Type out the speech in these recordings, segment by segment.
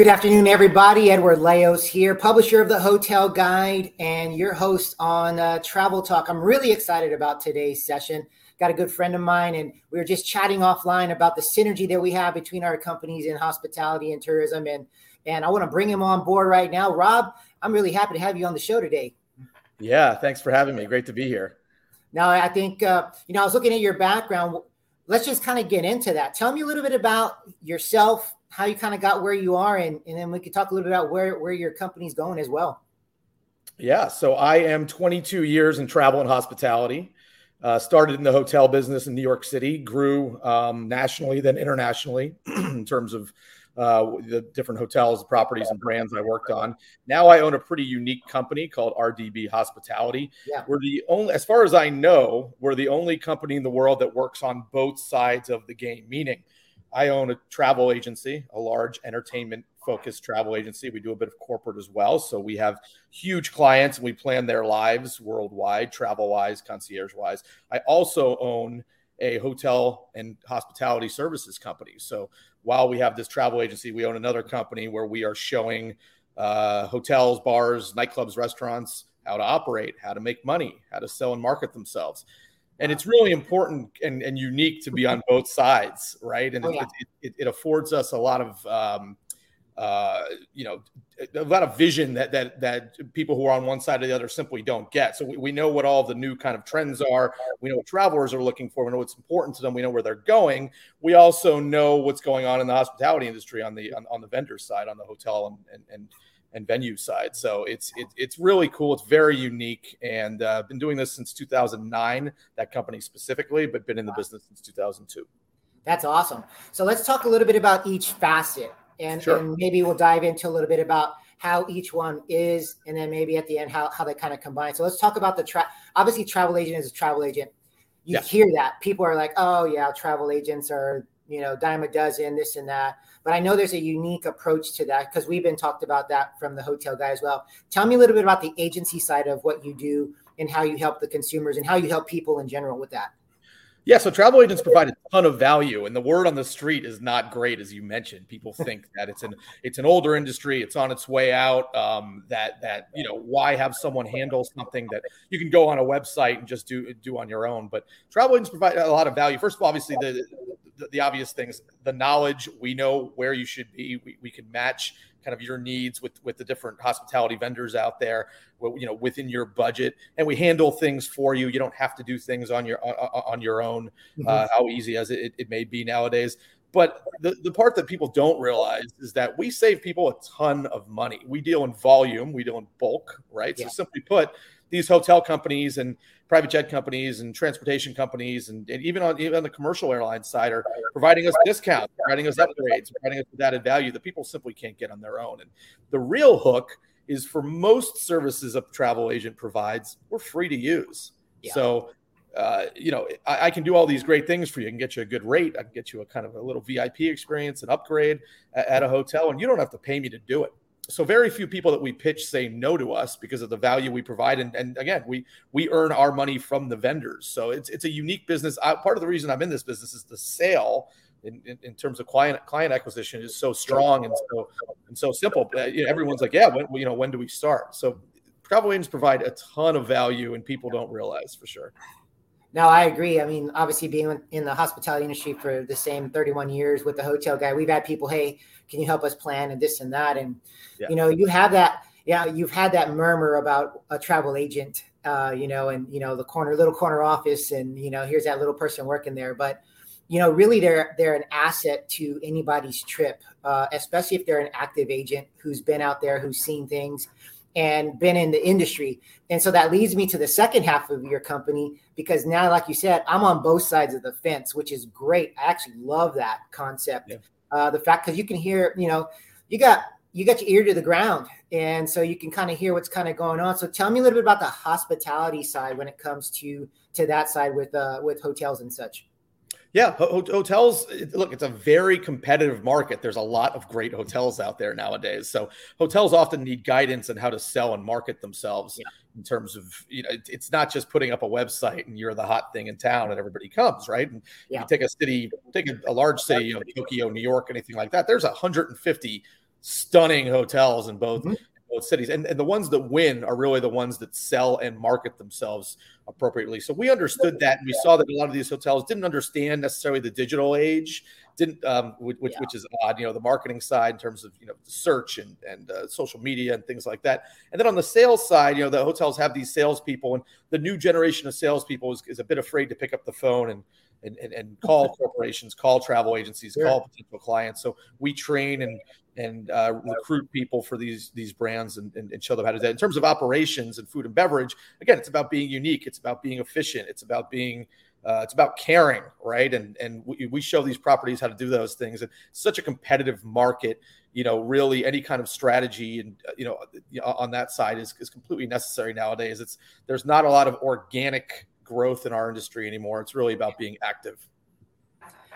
Good afternoon, everybody. Edward Leos here, publisher of the Hotel Guide and your host on uh, Travel Talk. I'm really excited about today's session. Got a good friend of mine, and we were just chatting offline about the synergy that we have between our companies in hospitality and tourism. And and I want to bring him on board right now. Rob, I'm really happy to have you on the show today. Yeah, thanks for having me. Great to be here. Now, I think uh, you know I was looking at your background. Let's just kind of get into that. Tell me a little bit about yourself, how you kind of got where you are, and, and then we could talk a little bit about where, where your company's going as well. Yeah, so I am 22 years in travel and hospitality. Uh, started in the hotel business in New York City, grew um, nationally, then internationally in terms of uh, the different hotels, properties, and brands I worked on. Now I own a pretty unique company called RDB Hospitality. Yeah. We're the only, as far as I know, we're the only company in the world that works on both sides of the game, meaning I own a travel agency, a large entertainment focused travel agency. We do a bit of corporate as well. So we have huge clients and we plan their lives worldwide, travel wise, concierge wise. I also own a hotel and hospitality services company. So while we have this travel agency, we own another company where we are showing uh, hotels, bars, nightclubs, restaurants how to operate, how to make money, how to sell and market themselves and it's really important and, and unique to be on both sides, right? And oh, yeah. it, it, it, affords us a lot of, um, uh, you know, a lot of vision that that that people who are on one side or the other simply don't get. So we, we know what all the new kind of trends are. We know what travelers are looking for. We know what's important to them. We know where they're going. We also know what's going on in the hospitality industry on the on, on the vendor side, on the hotel and and, and and venue side. So it's it, it's really cool. It's very unique, and uh, been doing this since 2009. That company specifically, but been in the business since 2002. That's awesome. So let's talk a little bit about each facet, and, sure. and maybe we'll dive into a little bit about how each one is, and then maybe at the end how how they kind of combine. So let's talk about the tra- obviously travel agent is a travel agent. You yeah. hear that people are like, oh yeah, travel agents are you know dime a dozen, this and that but I know there's a unique approach to that because we've been talked about that from the hotel guide as well. Tell me a little bit about the agency side of what you do and how you help the consumers and how you help people in general with that. Yeah, so travel agents provide a ton of value, and the word on the street is not great, as you mentioned. People think that it's an it's an older industry, it's on its way out. Um, that that you know why have someone handle something that you can go on a website and just do do on your own. But travel agents provide a lot of value. First of all, obviously the the, the obvious things, the knowledge. We know where you should be. We, we can match kind of your needs with with the different hospitality vendors out there you know within your budget. And we handle things for you. You don't have to do things on your on, on your own mm-hmm. uh, how easy as it, it may be nowadays. But the, the part that people don't realize is that we save people a ton of money. We deal in volume. We deal in bulk right? Yeah. so simply put these hotel companies and private jet companies and transportation companies and, and, even on even on the commercial airline side are providing us discounts, providing us upgrades, providing us with added value that people simply can't get on their own. And the real hook is for most services a travel agent provides, we're free to use. Yeah. So uh, you know, I, I, can do all these great things for you. I can get you a good rate. I can get you a kind of a little VIP experience, an upgrade at, at a hotel, and you don't have to pay me to do it so very few people that we pitch say no to us because of the value we provide. And, and again we we earn our money from the vendors. So it's it's a unique business. I, part of the reason i'm in this business is the sale in, in, in, terms of client client acquisition is so strong and so and so simple. Uh, you know, everyone's like yeah when you know when do we start? So travel agents provide a ton of value and people don't realize for sure no, I agree. I mean, obviously, being in the hospitality industry for the same 31 years with the hotel guide, we've had people, hey, can you help us plan and this and that? And, yeah. you know, you have that, yeah, you've had that murmur about a travel agent, uh, you know, and, you know, the corner, little corner office, and, you know, here's that little person working there. But, you know, really they're, they're an asset to anybody's trip, uh, especially if they're an active agent who's been out there, who's seen things and been in the industry. And so that leads me to the second half of your company because now, like you said, I'm on both sides of the fence, which is great. I actually love that concept. Yeah. Uh, the fact because you can hear, you know, you got you got your ear to the ground, and so you can kind of hear what's kind of going on. So tell me a little bit about the hospitality side when it comes to to that side with uh, with hotels and such. Yeah, hotels. Look, it's a very competitive market. There's a lot of great hotels out there nowadays. So hotels often need guidance on how to sell and market themselves. Yeah. In terms of, you know, it's not just putting up a website and you're the hot thing in town and everybody comes, right? And yeah. you take a city, take a, a large city, you know, Tokyo, New York, anything like that. There's 150 stunning hotels in both mm-hmm. Both cities, and, and the ones that win are really the ones that sell and market themselves appropriately. So we understood that, and we saw that a lot of these hotels didn't understand necessarily the digital age, didn't um, which yeah. which is odd. You know, the marketing side in terms of you know search and and uh, social media and things like that. And then on the sales side, you know, the hotels have these salespeople, and the new generation of salespeople is, is a bit afraid to pick up the phone and and, and, and call corporations, call travel agencies, sure. call potential clients. So we train and and uh, recruit people for these these brands and, and, and, show them how to do that. In terms of operations and food and beverage, again, it's about being unique. It's about being efficient. It's about being uh, it's about caring, right? And and we, we show these properties how to do those things. And such a competitive market, you know, really any kind of strategy and uh, you know on that side is, is completely necessary nowadays. It's there's not a lot of organic growth in our industry anymore. It's really about being active.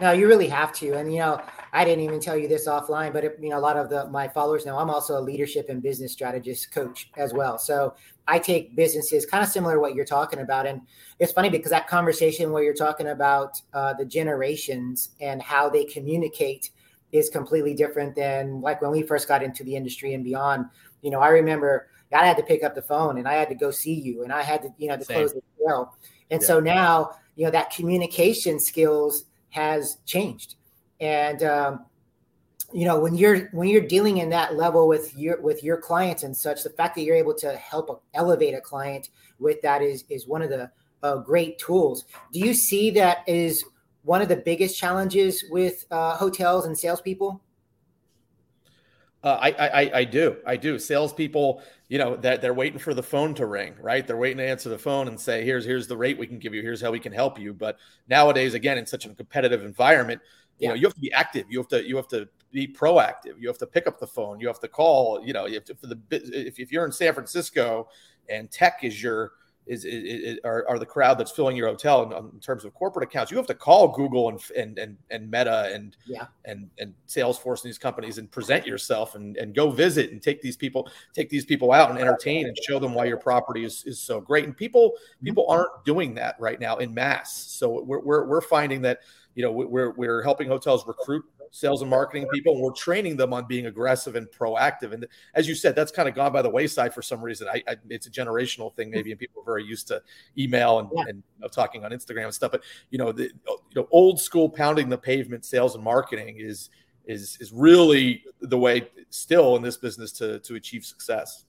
No, you really have to. And you know, I didn't even tell you this offline, but it, you know, a lot of the my followers know I'm also a leadership and business strategist coach as well. So I take businesses kind of similar to what you're talking about, and it's funny because that conversation where you're talking about uh, the generations and how they communicate is completely different than like when we first got into the industry and beyond. You know, I remember I had to pick up the phone and I had to go see you, and I had to, you know, to Same. close the deal. And yeah. so now, you know, that communication skills has changed. And um, you know, when you're when you're dealing in that level with your with your clients and such, the fact that you're able to help elevate a client with that is is one of the uh, great tools. Do you see that is one of the biggest challenges with uh, hotels and salespeople? Uh, I, I I do. I do. Salespeople you know that they're waiting for the phone to ring right? They're waiting to answer the phone and say here's here's the rate we can give you. Here's how we can help you. But nowadays again in such a competitive environment you yeah. know you have to be active. You have to you have to be proactive. You have to pick up the phone. You have to call. You know you have to for the if, if you're in San Francisco and tech is your is, is, is are, are, the crowd that's filling your hotel in, in, terms of corporate accounts. You have to call Google and and and, and Meta and yeah. and and Salesforce and these companies and present yourself and, and go visit and take these people take these people out and entertain and show them why your property is, is so great. And people people mm-hmm. aren't doing that right now in mass. So we're we're, we're finding that you know we're we're helping hotels recruit sales and marketing people and we're training them on being aggressive and proactive. And as you said that's kind of gone by the wayside for some reason. I, I it's a generational thing maybe and people are very used to email and, yeah. and you know, talking on instagram and stuff but you know the you know old school pounding the pavement sales and marketing is is is really the way still in this business to to achieve success.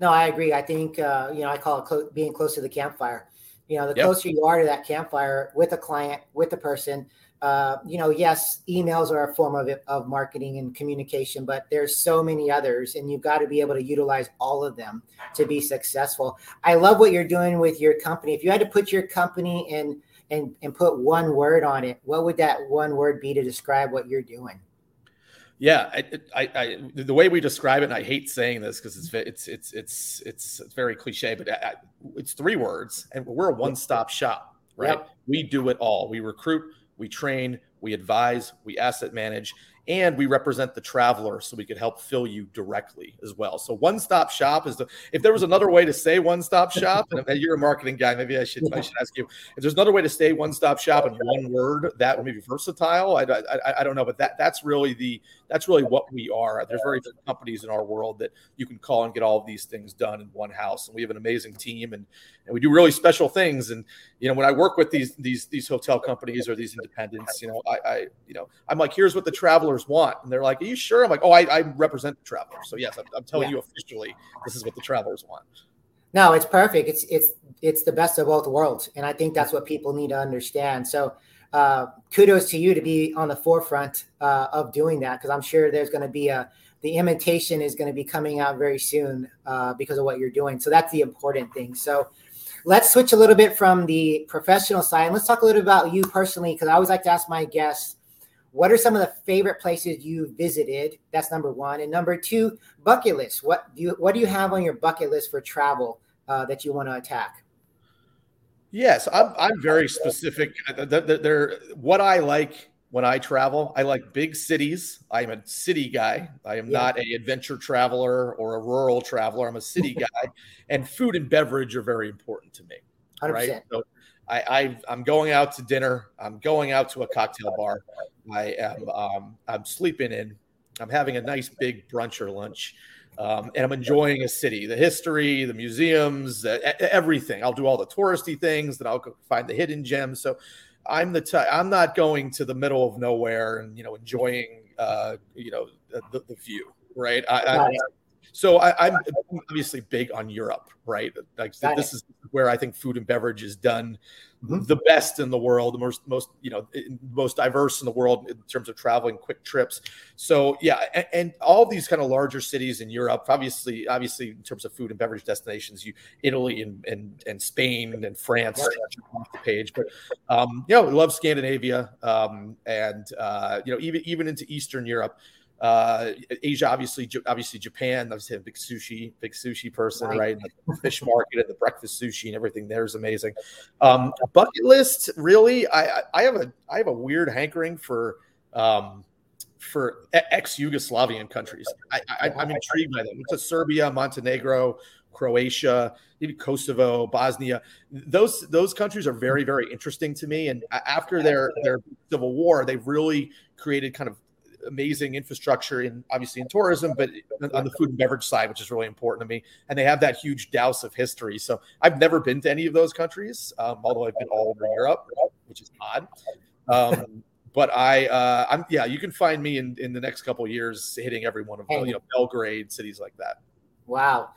No i agree. I think uh, you know i call it clo- being close to the campfire. You know the yep. closer you are to that campfire with a client with a person uh, you know, yes, emails are a form of of marketing and communication, but there's so many others, and you've got to be able to utilize all of them to be successful. I love what you're doing with your company. If you had to put your company in and and put one word on it, what would that one word be to describe what you're doing? Yeah, I, I, I, the way we describe it, and I hate saying this because it's it's it's it's it's very cliche, but I, it's three words, and we're a one-stop shop, right? Yep. We do it all. We recruit, we train, we advise, we asset manage, and we represent the traveler so we could help fill you directly as well. So one stop shop is the if there was another way to say one stop shop, and you're a marketing guy, maybe I should I should ask you if there's another way to say one stop shop in one word that would maybe versatile. I, I, I don't know, but that that's really the that's really what we are. There's very few companies in our world that you can call and get all of these things done in one house, and we have an amazing team and and we do really special things. And you know, when I work with these these these hotel companies or these independents, you know, I, I you know I'm like, here's what the travelers want, and they're like, are you sure? I'm like, oh, I, I represent the travelers, so yes, I'm, I'm telling yeah. you officially, this is what the travelers want. No, it's perfect. It's it's it's the best of both worlds, and I think that's what people need to understand. So uh, kudos to you to be on the forefront uh, of doing that because I'm sure there's going to be a the imitation is going to be coming out very soon uh, because of what you're doing. So that's the important thing. So let's switch a little bit from the professional side. and Let's talk a little bit about you personally because I always like to ask my guests what are some of the favorite places you visited? That's number one, and number two, bucket list. What do you what do you have on your bucket list for travel uh, that you want to attack? Yes, I'm, I'm very specific. They're, what I like when I travel, I like big cities. I'm a city guy. I am yeah. not a adventure traveler or a rural traveler. I'm a city guy, and food and beverage are very important to me. 100%. Right. So I, I am going out to dinner. I'm going out to a cocktail bar. I am um, I'm sleeping in I'm having a nice big brunch or lunch. Um, and I'm enjoying a city, the history, the museums, everything. I'll do all the touristy things, then I'll go find the hidden gems. So I'm the. I'm not going to the middle of nowhere and you know enjoying uh, you know the, the view, right? I, I, so I, am obviously big on Europe, right? Like Got this it. is where I think food and beverage is done mm-hmm. the best in the world, the most most you know most diverse in the world in terms of traveling, quick trips. So yeah, and, and all these kind of larger cities in Europe, obviously, obviously in terms of food and beverage destinations, you Italy and and, and Spain and France off the page, but um, you know, love Scandinavia um, and uh, you know even even into Eastern Europe uh, Asia, obviously, obviously Japan. Obviously, a big sushi, big sushi person, right? right? The fish market and the breakfast sushi and everything there is amazing. Um, bucket list, really, I, I have a I have a weird hankering for um, for ex Yugoslavian countries. I, I, am intrigued by them. To Serbia, Montenegro, Croatia, maybe Kosovo, Bosnia. Those those countries are very very interesting to me. And after their their civil war, they've really created kind of amazing infrastructure in obviously in tourism, but on the food and beverage side, which is really important to me. And they have that huge douse of history. So I've never been to any of those countries, um, although I've been all over Europe, which is odd. Um, but I, uh, I'm yeah, you can find me in in the next couple years hitting every one of them, you know Belgrade, cities like that. Wow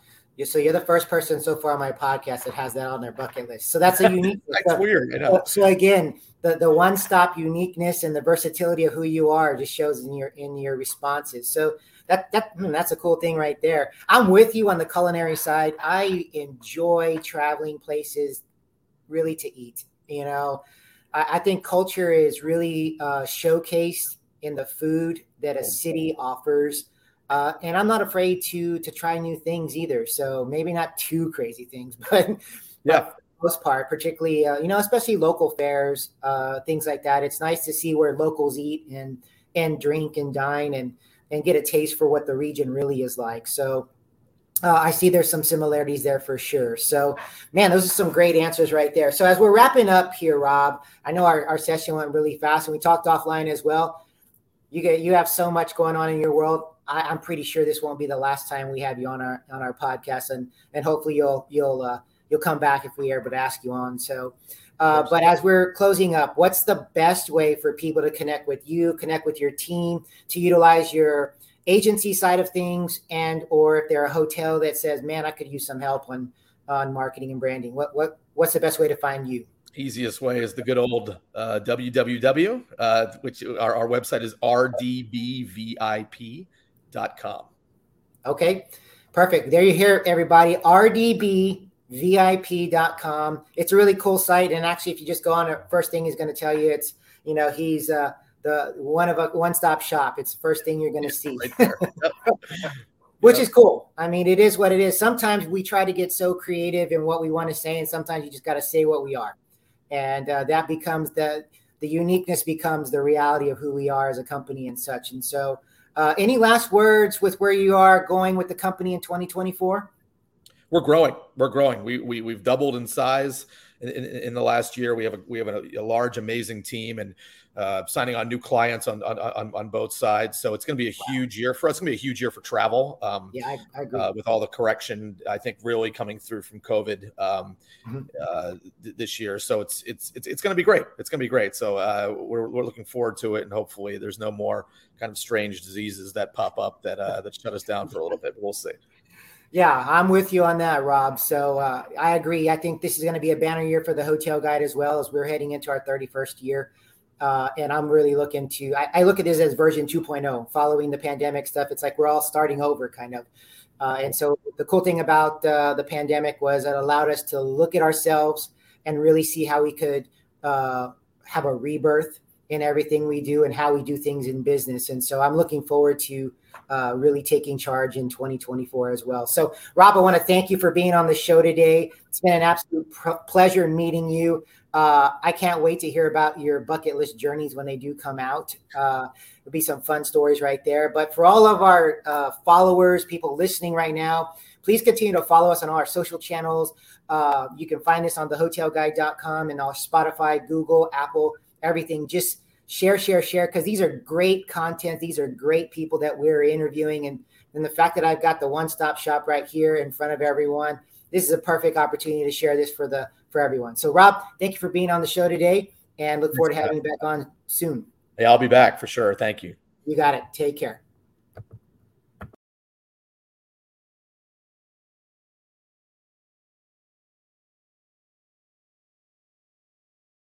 so you're the first person so far on my podcast that has that on their bucket list. So that's a unique. that's so, weird. You know? so, so again, the, the one stop uniqueness and the versatility of who you are just shows in your in your responses. So that that hmm, that's a cool thing right there. I'm with you on the culinary side. I enjoy traveling places really to eat. You know, I, I think culture is really uh, showcased in the food that a city offers uh, and I'm not afraid to to try new things either. So maybe not too crazy things, but yeah, for the most part, particularly uh, you know, especially local fares, uh, things like that. It's nice to see where locals eat and and drink and dine and and get a taste for what the region really is like. So. Uh, I see there's some similarities there for sure. So, man, those are some great answers right there. So, as we're wrapping up here, Rob, I know our, our session went really fast and we talked offline as well. You get you have so much going on in your world I, am pretty sure this won't be the last time we have you on our on our podcast, and and hopefully you'll you'll uh, you'll come back if we are able to ask you on. So, uh, but as we're closing up, what's the best way for people to connect with you, connect with your team, to utilize your agency side of things, and or if they're a hotel that says, "Man, I could use some help on on marketing and branding." What what what's the best way to find you? Easiest way is the good old uh, www, uh, which our, our website is rdbvip rdbvip.com. Okay, perfect. There you hear everybody. rdbvip.com. It's a really cool site. And actually, if you just go on it, first thing he's going to tell you, it's, you know, he's uh, the one of a one stop shop. It's the first thing you're going to see. Right Which is cool. I mean, it is what it is. Sometimes we try to get so creative in what we want to say, and sometimes you just got to say what we are, and uh, that becomes the the uniqueness becomes the reality of who we are as a company and such. And so, uh, any last words with where you are going with the company in 2024? We're growing. We're growing. We, we we've doubled in size in, in, in the last year. We have a we have a, a large, amazing team, and uh, signing on new clients on, on, on both sides. So it's going to be a huge year for us. It's going to be a huge year for travel. Um, yeah, I, I agree. Uh, with all the correction, I think really coming through from COVID um, mm-hmm. uh, th- this year. So it's it's it's, it's going to be great. It's going to be great. So uh, we're we're looking forward to it, and hopefully there's no more kind of strange diseases that pop up that uh, that shut us down for a little bit. We'll see. Yeah, I'm with you on that, Rob. So uh, I agree. I think this is going to be a banner year for the hotel guide as well as we're heading into our 31st year. Uh, and I'm really looking to, I, I, look at this as version 2.0 following the pandemic stuff. It's like we're all starting over kind of. Uh, and so the cool thing about uh, the pandemic was it allowed us to look at ourselves and really see how we could uh, have a rebirth in everything we do and how we do things in business. And so I'm looking forward to uh, really taking charge in 2024 as well. So, Rob, I want to thank you for being on the show today. It's been an absolute pr- pleasure meeting you. Uh, I can't wait to hear about your bucket list journeys when they do come out. Uh, it'll be some fun stories right there. But for all of our uh, followers, people listening right now, please continue to follow us on all our social channels. Uh, you can find us on thehotelguide.com and our Spotify, Google, Apple, everything. Just share, share, share, because these are great content. These are great people that we're interviewing. And, and the fact that I've got the one stop shop right here in front of everyone, this is a perfect opportunity to share this for the for everyone. So Rob, thank you for being on the show today and look forward to having you back on soon. Hey, I'll be back for sure. Thank you. You got it. Take care.